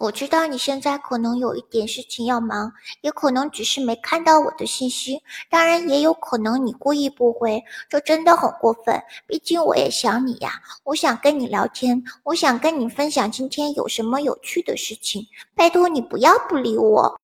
我知道你现在可能有一点事情要忙也可能只是没看到我的信息当然也有可能你故意不回这真的很过分毕竟我也想你呀我想跟你聊天我想跟你分享今天有什么有趣的事情拜托你不要不理我。